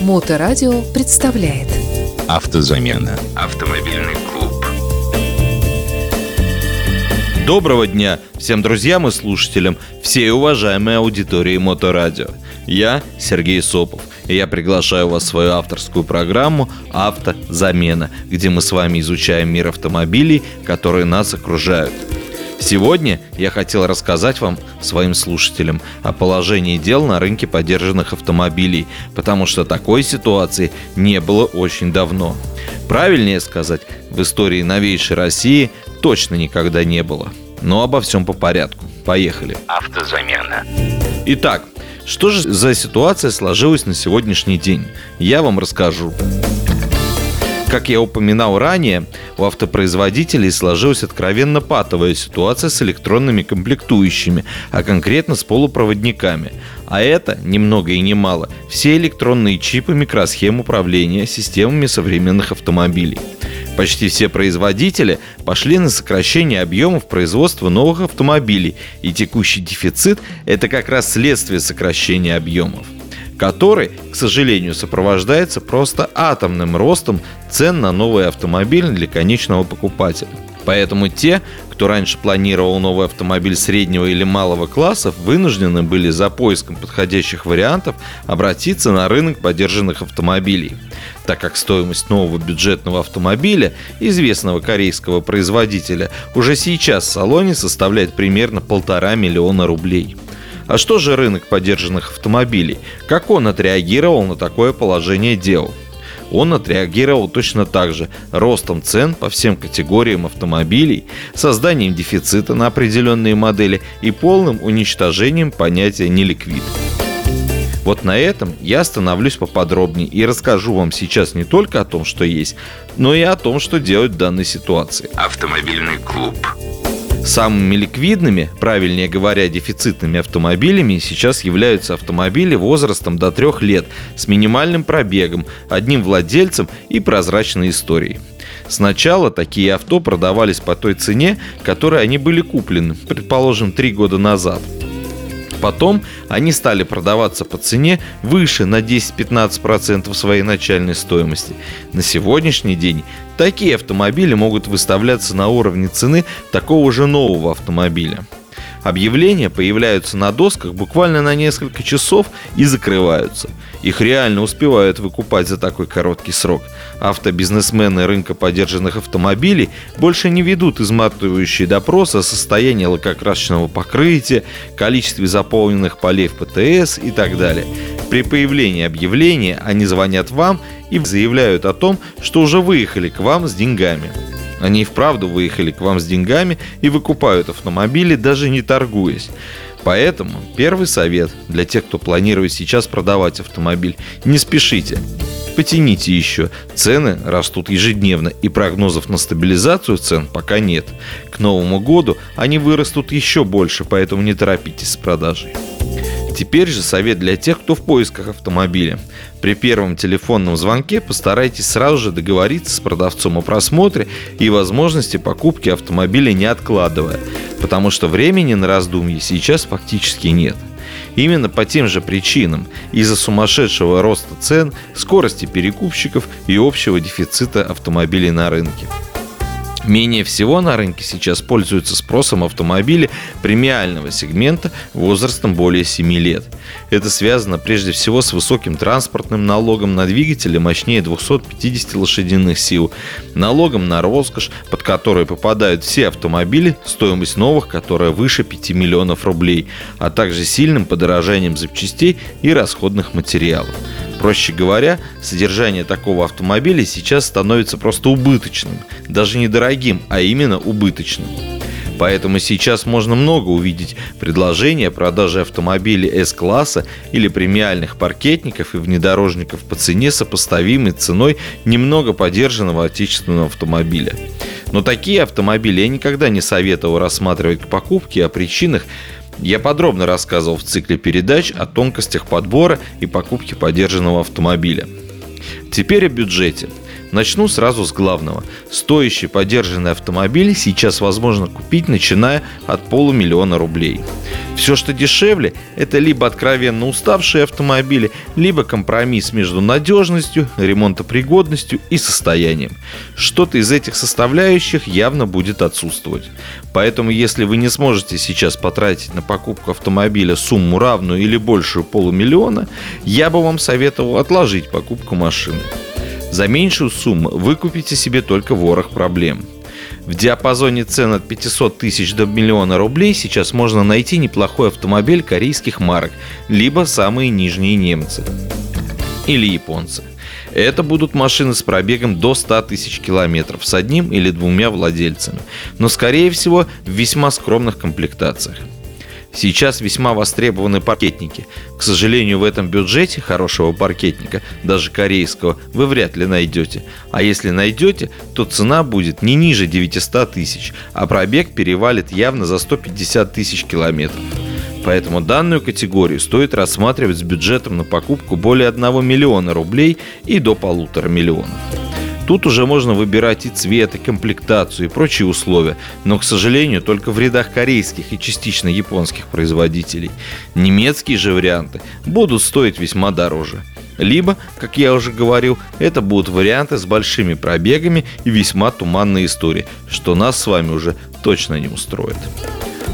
Моторадио представляет Автозамена. Автомобильный клуб. Доброго дня всем друзьям и слушателям, всей уважаемой аудитории Моторадио. Я Сергей Сопов, и я приглашаю вас в свою авторскую программу «Автозамена», где мы с вами изучаем мир автомобилей, которые нас окружают – Сегодня я хотел рассказать вам, своим слушателям, о положении дел на рынке поддержанных автомобилей, потому что такой ситуации не было очень давно. Правильнее сказать, в истории новейшей России точно никогда не было. Но обо всем по порядку. Поехали. Автозамена. Итак, что же за ситуация сложилась на сегодняшний день? Я вам расскажу. Как я упоминал ранее, у автопроизводителей сложилась откровенно патовая ситуация с электронными комплектующими, а конкретно с полупроводниками. А это, ни много и ни мало, все электронные чипы микросхем управления системами современных автомобилей. Почти все производители пошли на сокращение объемов производства новых автомобилей, и текущий дефицит – это как раз следствие сокращения объемов который, к сожалению, сопровождается просто атомным ростом цен на новые автомобили для конечного покупателя. Поэтому те, кто раньше планировал новый автомобиль среднего или малого классов, вынуждены были за поиском подходящих вариантов обратиться на рынок поддержанных автомобилей, так как стоимость нового бюджетного автомобиля известного корейского производителя уже сейчас в салоне составляет примерно полтора миллиона рублей – а что же рынок поддержанных автомобилей? Как он отреагировал на такое положение дел? Он отреагировал точно так же ростом цен по всем категориям автомобилей, созданием дефицита на определенные модели и полным уничтожением понятия неликвид. Вот на этом я остановлюсь поподробнее и расскажу вам сейчас не только о том, что есть, но и о том, что делать в данной ситуации. Автомобильный клуб. Самыми ликвидными, правильнее говоря, дефицитными автомобилями сейчас являются автомобили возрастом до трех лет с минимальным пробегом, одним владельцем и прозрачной историей. Сначала такие авто продавались по той цене, которой они были куплены, предположим, три года назад – Потом они стали продаваться по цене выше на 10-15% своей начальной стоимости. На сегодняшний день такие автомобили могут выставляться на уровне цены такого же нового автомобиля. Объявления появляются на досках буквально на несколько часов и закрываются. Их реально успевают выкупать за такой короткий срок. Автобизнесмены рынка поддержанных автомобилей больше не ведут изматывающие допросы о состоянии лакокрасочного покрытия, количестве заполненных полей в ПТС и так далее. При появлении объявления они звонят вам и заявляют о том, что уже выехали к вам с деньгами. Они и вправду выехали к вам с деньгами и выкупают автомобили, даже не торгуясь. Поэтому первый совет для тех, кто планирует сейчас продавать автомобиль – не спешите. Потяните еще. Цены растут ежедневно, и прогнозов на стабилизацию цен пока нет. К Новому году они вырастут еще больше, поэтому не торопитесь с продажей. Теперь же совет для тех, кто в поисках автомобиля. При первом телефонном звонке постарайтесь сразу же договориться с продавцом о просмотре и возможности покупки автомобиля не откладывая, потому что времени на раздумье сейчас фактически нет. Именно по тем же причинам, из-за сумасшедшего роста цен, скорости перекупщиков и общего дефицита автомобилей на рынке. Менее всего на рынке сейчас пользуются спросом автомобили премиального сегмента возрастом более 7 лет. Это связано прежде всего с высоким транспортным налогом на двигатели мощнее 250 лошадиных сил, налогом на роскошь, под который попадают все автомобили, стоимость новых, которая выше 5 миллионов рублей, а также сильным подорожанием запчастей и расходных материалов. Проще говоря, содержание такого автомобиля сейчас становится просто убыточным. Даже не дорогим, а именно убыточным. Поэтому сейчас можно много увидеть предложения продажи автомобилей S-класса или премиальных паркетников и внедорожников по цене, сопоставимой ценой немного подержанного отечественного автомобиля. Но такие автомобили я никогда не советовал рассматривать к покупке, о причинах я подробно рассказывал в цикле передач о тонкостях подбора и покупки подержанного автомобиля. Теперь о бюджете. Начну сразу с главного. Стоящий подержанный автомобиль сейчас возможно купить, начиная от полумиллиона рублей. Все, что дешевле, это либо откровенно уставшие автомобили, либо компромисс между надежностью, ремонтопригодностью и состоянием. Что-то из этих составляющих явно будет отсутствовать. Поэтому, если вы не сможете сейчас потратить на покупку автомобиля сумму равную или большую полумиллиона, я бы вам советовал отложить покупку машины. За меньшую сумму вы купите себе только ворох проблем. В диапазоне цен от 500 тысяч до миллиона рублей сейчас можно найти неплохой автомобиль корейских марок, либо самые нижние немцы или японцы. Это будут машины с пробегом до 100 тысяч километров с одним или двумя владельцами, но скорее всего в весьма скромных комплектациях. Сейчас весьма востребованы паркетники. К сожалению, в этом бюджете хорошего паркетника, даже корейского, вы вряд ли найдете. А если найдете, то цена будет не ниже 900 тысяч, а пробег перевалит явно за 150 тысяч километров. Поэтому данную категорию стоит рассматривать с бюджетом на покупку более 1 миллиона рублей и до полутора миллионов. Тут уже можно выбирать и цвет, и комплектацию, и прочие условия, но, к сожалению, только в рядах корейских и частично японских производителей. Немецкие же варианты будут стоить весьма дороже. Либо, как я уже говорил, это будут варианты с большими пробегами и весьма туманные истории, что нас с вами уже точно не устроит.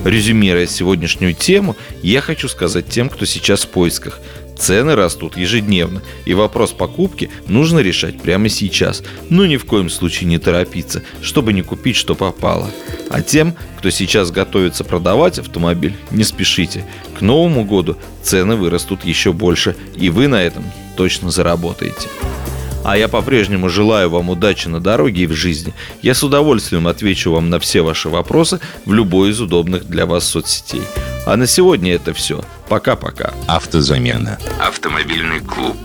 Резюмируя сегодняшнюю тему, я хочу сказать тем, кто сейчас в поисках – Цены растут ежедневно, и вопрос покупки нужно решать прямо сейчас. Но ни в коем случае не торопиться, чтобы не купить, что попало. А тем, кто сейчас готовится продавать автомобиль, не спешите. К Новому году цены вырастут еще больше, и вы на этом точно заработаете. А я по-прежнему желаю вам удачи на дороге и в жизни. Я с удовольствием отвечу вам на все ваши вопросы в любой из удобных для вас соцсетей. А на сегодня это все. Пока-пока. Автозамена. Автомобильный клуб.